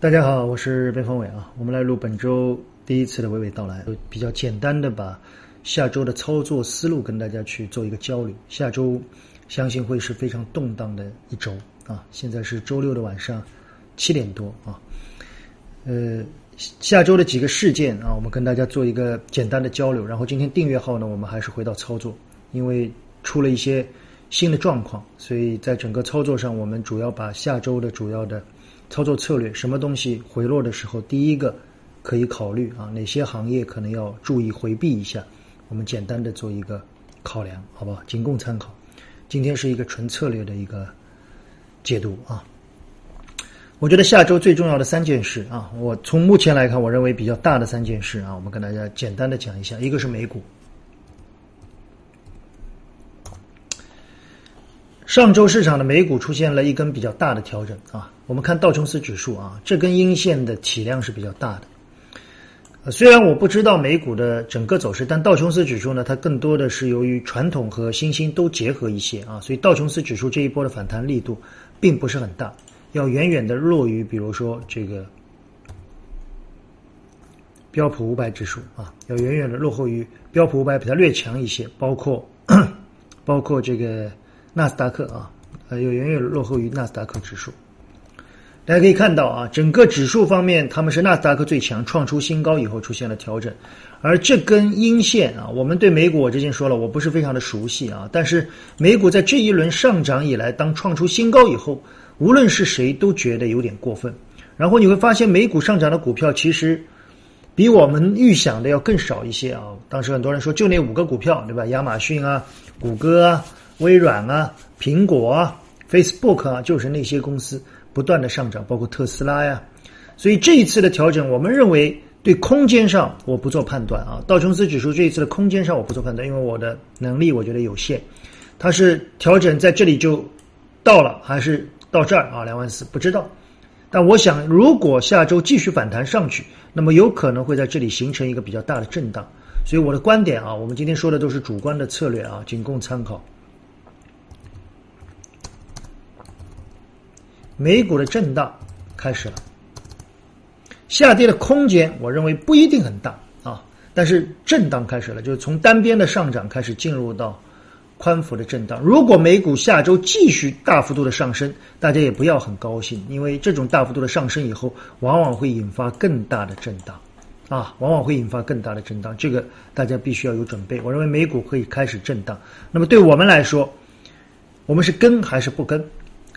大家好，我是边锋伟啊，我们来录本周第一次的娓娓道来，比较简单的把下周的操作思路跟大家去做一个交流。下周相信会是非常动荡的一周啊，现在是周六的晚上七点多啊，呃，下周的几个事件啊，我们跟大家做一个简单的交流。然后今天订阅号呢，我们还是回到操作，因为出了一些新的状况，所以在整个操作上，我们主要把下周的主要的。操作策略，什么东西回落的时候，第一个可以考虑啊？哪些行业可能要注意回避一下？我们简单的做一个考量，好不好？仅供参考。今天是一个纯策略的一个解读啊。我觉得下周最重要的三件事啊，我从目前来看，我认为比较大的三件事啊，我们跟大家简单的讲一下。一个是美股。上周市场的美股出现了一根比较大的调整啊，我们看道琼斯指数啊，这根阴线的体量是比较大的。虽然我不知道美股的整个走势，但道琼斯指数呢，它更多的是由于传统和新兴都结合一些啊，所以道琼斯指数这一波的反弹力度并不是很大，要远远的弱于比如说这个标普五百指数啊，要远远的落后于标普五百，比它略强一些，包括 包括这个。纳斯达克啊，呃，又远远落后于纳斯达克指数。大家可以看到啊，整个指数方面，他们是纳斯达克最强，创出新高以后出现了调整。而这根阴线啊，我们对美股我之前说了，我不是非常的熟悉啊。但是美股在这一轮上涨以来，当创出新高以后，无论是谁都觉得有点过分。然后你会发现，美股上涨的股票其实比我们预想的要更少一些啊。当时很多人说，就那五个股票，对吧？亚马逊啊，谷歌啊。微软啊，苹果啊，Facebook 啊，就是那些公司不断的上涨，包括特斯拉呀。所以这一次的调整，我们认为对空间上我不做判断啊。道琼斯指数这一次的空间上我不做判断，因为我的能力我觉得有限。它是调整在这里就到了，还是到这儿啊？两万四不知道。但我想，如果下周继续反弹上去，那么有可能会在这里形成一个比较大的震荡。所以我的观点啊，我们今天说的都是主观的策略啊，仅供参考。美股的震荡开始了，下跌的空间我认为不一定很大啊，但是震荡开始了，就是从单边的上涨开始进入到宽幅的震荡。如果美股下周继续大幅度的上升，大家也不要很高兴，因为这种大幅度的上升以后，往往会引发更大的震荡啊，往往会引发更大的震荡，这个大家必须要有准备。我认为美股可以开始震荡，那么对我们来说，我们是跟还是不跟？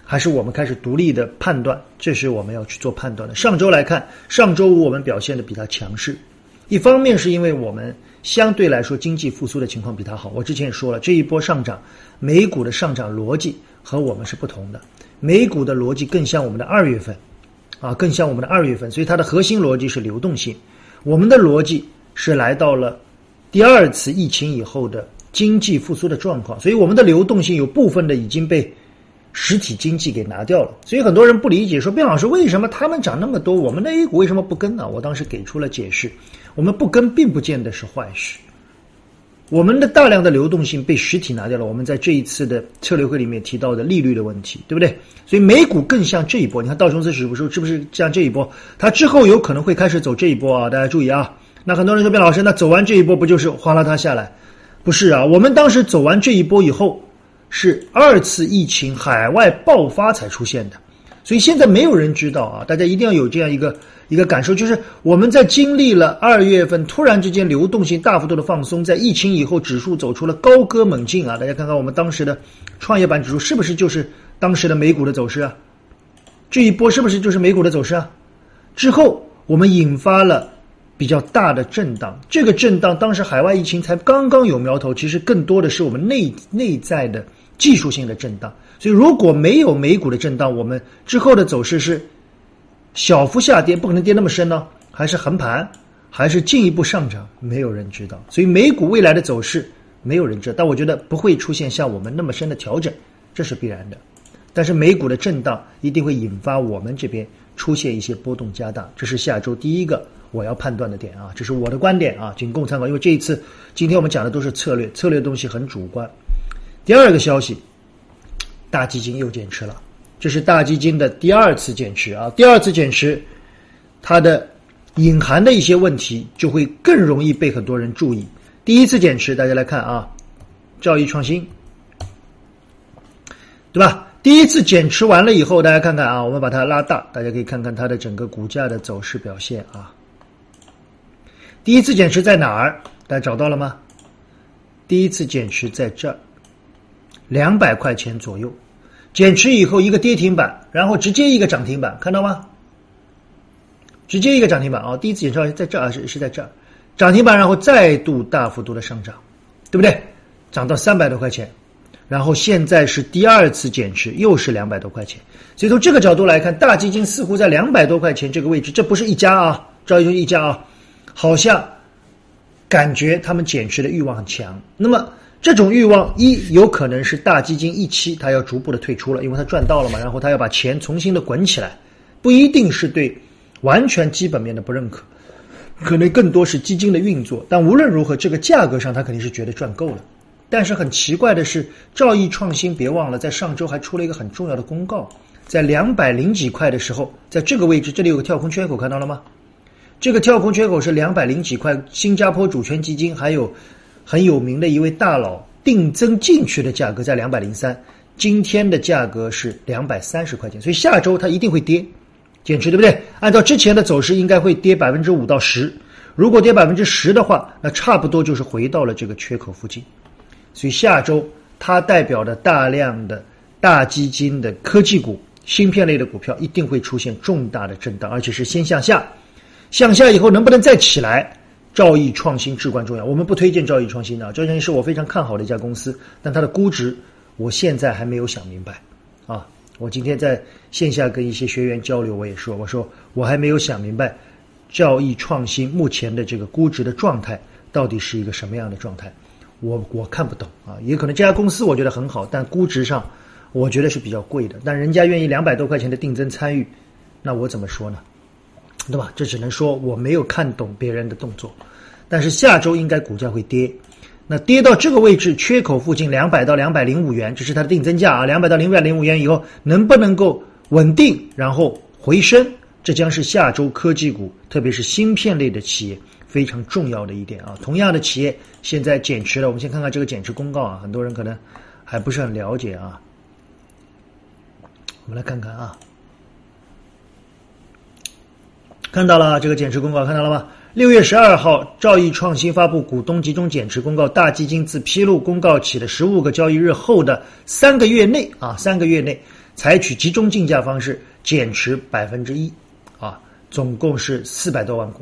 还是我们开始独立的判断，这是我们要去做判断的。上周来看，上周五我们表现的比它强势，一方面是因为我们相对来说经济复苏的情况比它好。我之前也说了，这一波上涨，美股的上涨逻辑和我们是不同的，美股的逻辑更像我们的二月份，啊，更像我们的二月份，所以它的核心逻辑是流动性。我们的逻辑是来到了第二次疫情以后的经济复苏的状况，所以我们的流动性有部分的已经被。实体经济给拿掉了，所以很多人不理解，说卞老师为什么他们涨那么多，我们的 A 股为什么不跟呢？我当时给出了解释，我们不跟并不见得是坏事。我们的大量的流动性被实体拿掉了，我们在这一次的策略会里面提到的利率的问题，对不对？所以美股更像这一波，你看道琼斯指数是不是像这一波？它之后有可能会开始走这一波啊，大家注意啊。那很多人说卞老师，那走完这一波不就是哗啦它下来？不是啊，我们当时走完这一波以后。是二次疫情海外爆发才出现的，所以现在没有人知道啊！大家一定要有这样一个一个感受，就是我们在经历了二月份突然之间流动性大幅度的放松，在疫情以后指数走出了高歌猛进啊！大家看看我们当时的创业板指数是不是就是当时的美股的走势啊？这一波是不是就是美股的走势啊？之后我们引发了比较大的震荡，这个震荡当时海外疫情才刚刚有苗头，其实更多的是我们内内在的。技术性的震荡，所以如果没有美股的震荡，我们之后的走势是小幅下跌，不可能跌那么深呢？还是横盘，还是进一步上涨？没有人知道。所以美股未来的走势没有人知道，但我觉得不会出现像我们那么深的调整，这是必然的。但是美股的震荡一定会引发我们这边出现一些波动加大，这是下周第一个我要判断的点啊，这是我的观点啊，仅供参考。因为这一次今天我们讲的都是策略，策略的东西很主观。第二个消息，大基金又减持了，这是大基金的第二次减持啊！第二次减持，它的隐含的一些问题就会更容易被很多人注意。第一次减持，大家来看啊，兆易创新，对吧？第一次减持完了以后，大家看看啊，我们把它拉大，大家可以看看它的整个股价的走势表现啊。第一次减持在哪儿？大家找到了吗？第一次减持在这儿，两百块钱左右。减持以后一个跌停板，然后直接一个涨停板，看到吗？直接一个涨停板啊！第一次减持在这儿是是在这儿，涨停板，然后再度大幅度的上涨，对不对？涨到三百多块钱，然后现在是第二次减持，又是两百多块钱。所以从这个角度来看，大基金似乎在两百多块钱这个位置，这不是一家啊，赵一就一家啊，好像感觉他们减持的欲望很强。那么。这种欲望一有可能是大基金一期它要逐步的退出了，因为它赚到了嘛，然后它要把钱重新的滚起来，不一定是对完全基本面的不认可，可能更多是基金的运作。但无论如何，这个价格上它肯定是觉得赚够了。但是很奇怪的是，兆易创新别忘了，在上周还出了一个很重要的公告，在两百零几块的时候，在这个位置这里有个跳空缺口，看到了吗？这个跳空缺口是两百零几块，新加坡主权基金还有。很有名的一位大佬定增进去的价格在两百零三，今天的价格是两百三十块钱，所以下周它一定会跌，减持对不对？按照之前的走势，应该会跌百分之五到十。如果跌百分之十的话，那差不多就是回到了这个缺口附近。所以下周它代表的大量的大基金的科技股、芯片类的股票一定会出现重大的震荡，而且是先向下，向下以后能不能再起来？兆易创新至关重要，我们不推荐兆易创新的。兆易创新是我非常看好的一家公司，但它的估值我现在还没有想明白。啊，我今天在线下跟一些学员交流，我也说，我说我还没有想明白，兆易创新目前的这个估值的状态到底是一个什么样的状态，我我看不懂啊。也可能这家公司我觉得很好，但估值上我觉得是比较贵的。但人家愿意两百多块钱的定增参与，那我怎么说呢？对吧？这只能说我没有看懂别人的动作，但是下周应该股价会跌，那跌到这个位置缺口附近两百到两百零五元，这是它的定增价啊，两百到两百零五元以后能不能够稳定然后回升，这将是下周科技股，特别是芯片类的企业非常重要的一点啊。同样的企业现在减持了，我们先看看这个减持公告啊，很多人可能还不是很了解啊，我们来看看啊。看到了这个减持公告，看到了吗？六月十二号，兆易创新发布股东集中减持公告，大基金自披露公告起的十五个交易日后的三个月内啊，三个月内采取集中竞价方式减持百分之一，啊，总共是四百多万股。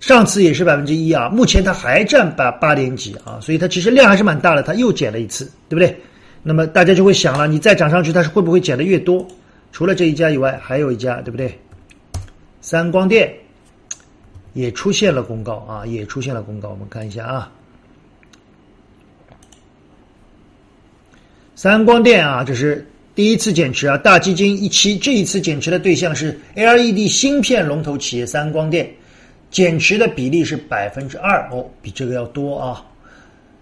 上次也是百分之一啊，目前它还占八八点几啊，所以它其实量还是蛮大的，它又减了一次，对不对？那么大家就会想了，你再涨上去，它是会不会减的越多？除了这一家以外，还有一家，对不对？三光电也出现了公告啊，也出现了公告。我们看一下啊，三光电啊，这是第一次减持啊，大基金一期，这一次减持的对象是 LED 芯片龙头企业三光电，减持的比例是百分之二哦，比这个要多啊。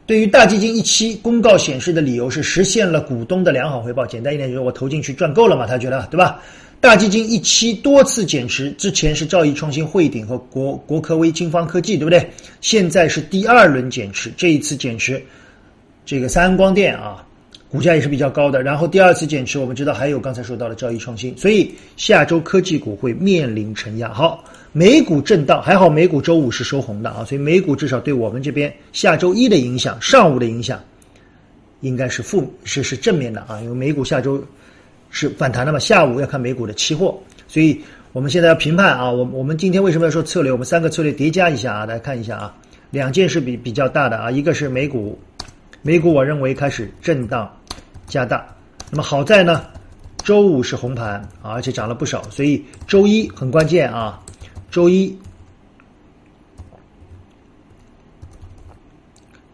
对于大基金一期公告显示的理由是实现了股东的良好回报，简单一点就是我投进去赚够了嘛，他觉得对吧？大基金一期多次减持，之前是兆易创新、汇顶和国国科微、金方科技，对不对？现在是第二轮减持，这一次减持，这个三安光电啊，股价也是比较高的。然后第二次减持，我们知道还有刚才说到的兆易创新，所以下周科技股会面临承压。好，美股震荡，还好美股周五是收红的啊，所以美股至少对我们这边下周一的影响，上午的影响应该是负是是正面的啊，因为美股下周。是反弹的嘛？下午要看美股的期货，所以我们现在要评判啊。我我们今天为什么要说策略？我们三个策略叠加一下啊，大家看一下啊。两件事比比较大的啊，一个是美股，美股我认为开始震荡加大。那么好在呢，周五是红盘啊，而且涨了不少，所以周一很关键啊。周一，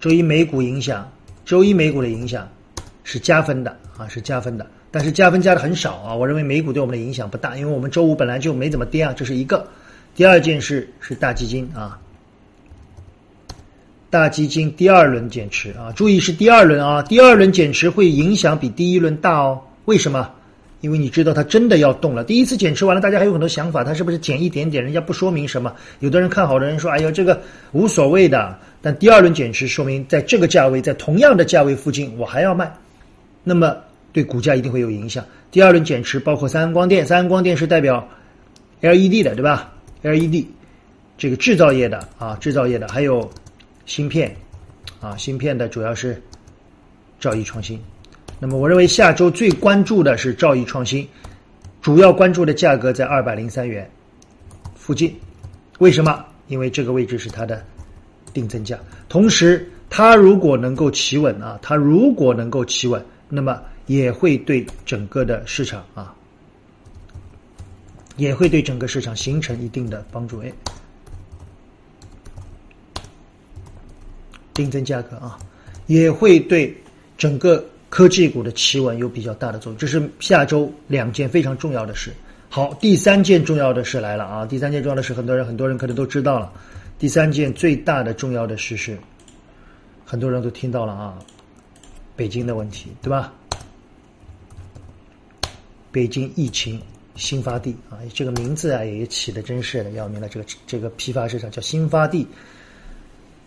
周一美股影响，周一美股的影响是加分的啊，是加分的。但是加分加的很少啊，我认为美股对我们的影响不大，因为我们周五本来就没怎么跌啊，这是一个。第二件事是大基金啊，大基金第二轮减持啊，注意是第二轮啊，第二轮减持会影响比第一轮大哦。为什么？因为你知道它真的要动了。第一次减持完了，大家还有很多想法，它是不是减一点点？人家不说明什么。有的人看好的人说：“哎呦，这个无所谓的。”但第二轮减持说明，在这个价位，在同样的价位附近，我还要卖，那么对股价一定会有影响。第二轮减持包括三安光电，三安光电是代表 LED 的，对吧？LED 这个制造业的啊，制造业的，还有芯片啊，芯片的主要是兆易创新。那么我认为下周最关注的是兆易创新，主要关注的价格在二百零三元附近。为什么？因为这个位置是它的定增价。同时，它如果能够企稳啊，它如果能够企稳，那么也会对整个的市场啊，也会对整个市场形成一定的帮助。哎，定增价格啊，也会对整个。科技股的企稳有比较大的作用，这是下周两件非常重要的事。好，第三件重要的事来了啊！第三件重要的事，很多人很多人可能都知道了。第三件最大的重要的事是，很多人都听到了啊，北京的问题，对吧？北京疫情新发地啊，这个名字啊也起的真是的要命了。这个这个批发市场叫新发地。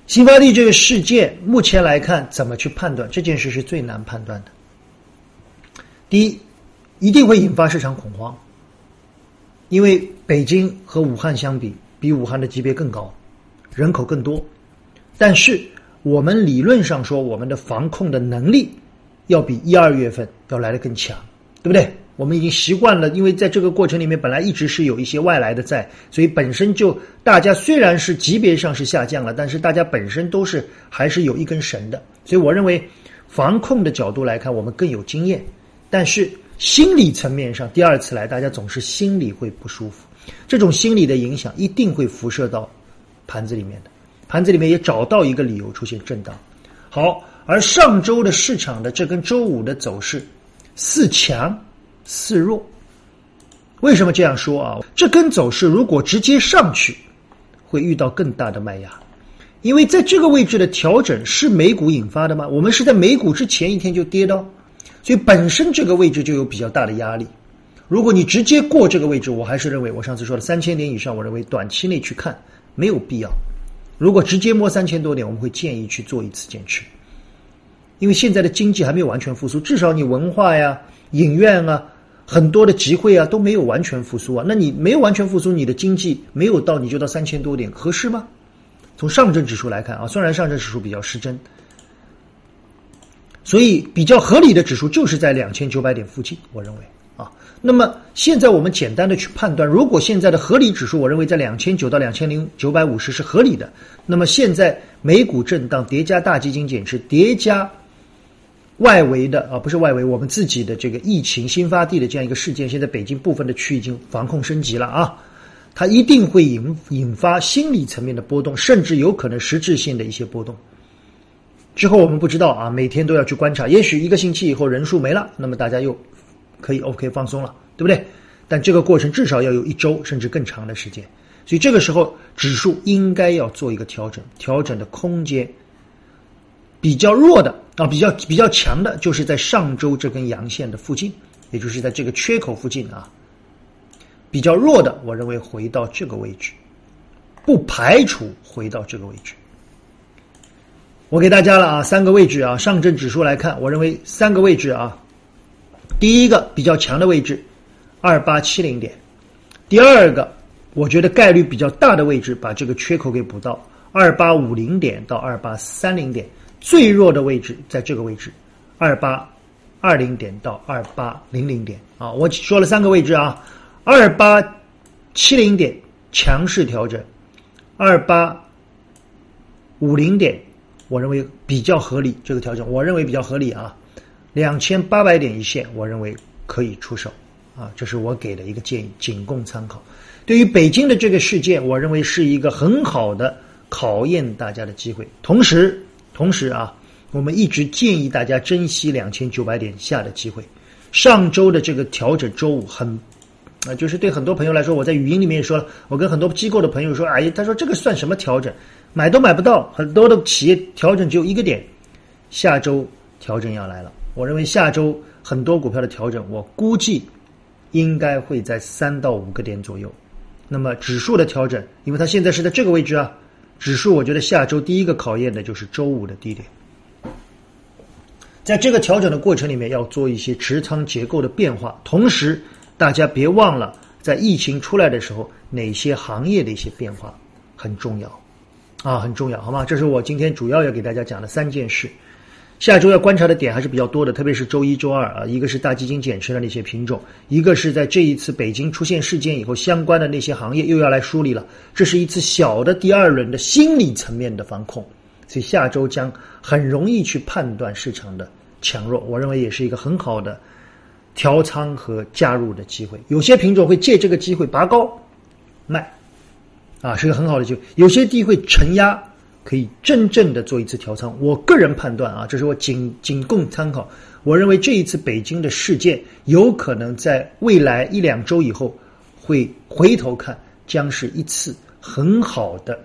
新发地这个事件，目前来看，怎么去判断这件事是最难判断的。第一，一定会引发市场恐慌，因为北京和武汉相比，比武汉的级别更高，人口更多。但是，我们理论上说，我们的防控的能力要比一二月份要来的更强，对不对？我们已经习惯了，因为在这个过程里面，本来一直是有一些外来的在，所以本身就大家虽然是级别上是下降了，但是大家本身都是还是有一根绳的。所以我认为，防控的角度来看，我们更有经验。但是心理层面上，第二次来，大家总是心里会不舒服，这种心理的影响一定会辐射到盘子里面的，盘子里面也找到一个理由出现震荡。好，而上周的市场的这根周五的走势四强。示弱，为什么这样说啊？这根走势如果直接上去，会遇到更大的卖压，因为在这个位置的调整是美股引发的吗？我们是在美股之前一天就跌到，所以本身这个位置就有比较大的压力。如果你直接过这个位置，我还是认为我上次说的三千点以上，我认为短期内去看没有必要。如果直接摸三千多点，我们会建议去做一次减持，因为现在的经济还没有完全复苏，至少你文化呀、影院啊。很多的集会啊都没有完全复苏啊，那你没有完全复苏，你的经济没有到你就到三千多点合适吗？从上证指数来看啊，虽然上证指数比较失真，所以比较合理的指数就是在两千九百点附近，我认为啊。那么现在我们简单的去判断，如果现在的合理指数，我认为在两千九到两千零九百五十是合理的，那么现在美股震荡叠加大基金减持叠加。外围的啊，不是外围，我们自己的这个疫情新发地的这样一个事件，现在北京部分的区已经防控升级了啊，它一定会引引发心理层面的波动，甚至有可能实质性的一些波动。之后我们不知道啊，每天都要去观察，也许一个星期以后人数没了，那么大家又可以 OK 放松了，对不对？但这个过程至少要有一周甚至更长的时间，所以这个时候指数应该要做一个调整，调整的空间。比较弱的啊，比较比较强的，就是在上周这根阳线的附近，也就是在这个缺口附近啊。比较弱的，我认为回到这个位置，不排除回到这个位置。我给大家了啊，三个位置啊，上证指数来看，我认为三个位置啊，第一个比较强的位置，二八七零点；第二个，我觉得概率比较大的位置，把这个缺口给补到二八五零点到二八三零点。最弱的位置在这个位置，二八二零点到二八零零点。啊，我说了三个位置啊，二八七零点强势调整，二八五零点，我认为比较合理，这个调整我认为比较合理啊，两千八百点一线，我认为可以出手。啊，这是我给的一个建议，仅供参考。对于北京的这个事件，我认为是一个很好的考验大家的机会，同时。同时啊，我们一直建议大家珍惜两千九百点下的机会。上周的这个调整，周五很啊，就是对很多朋友来说，我在语音里面也说了，我跟很多机构的朋友说，哎，他说这个算什么调整，买都买不到。很多的企业调整只有一个点，下周调整要来了。我认为下周很多股票的调整，我估计应该会在三到五个点左右。那么指数的调整，因为它现在是在这个位置啊，指数我觉得下周第一个考验的就是周五的低点。在这个调整的过程里面，要做一些持仓结构的变化。同时，大家别忘了，在疫情出来的时候，哪些行业的一些变化很重要啊，很重要，好吗？这是我今天主要要给大家讲的三件事。下周要观察的点还是比较多的，特别是周一周二啊，一个是大基金减持的那些品种，一个是在这一次北京出现事件以后相关的那些行业又要来梳理了。这是一次小的第二轮的心理层面的防控，所以下周将很容易去判断市场的强弱。我认为也是一个很好的调仓和加入的机会。有些品种会借这个机会拔高卖，啊，是个很好的机会。有些地会承压。可以真正的做一次调仓，我个人判断啊，这是我仅仅供参考。我认为这一次北京的事件有可能在未来一两周以后会回头看，将是一次很好的、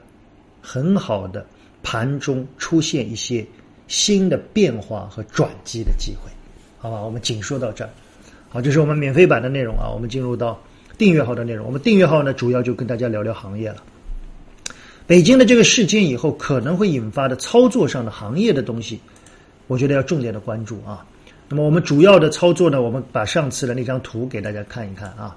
很好的盘中出现一些新的变化和转机的机会，好吧？我们仅说到这儿。好，这是我们免费版的内容啊。我们进入到订阅号的内容。我们订阅号呢，主要就跟大家聊聊行业了。北京的这个事件以后可能会引发的操作上的行业的东西，我觉得要重点的关注啊。那么我们主要的操作呢，我们把上次的那张图给大家看一看啊。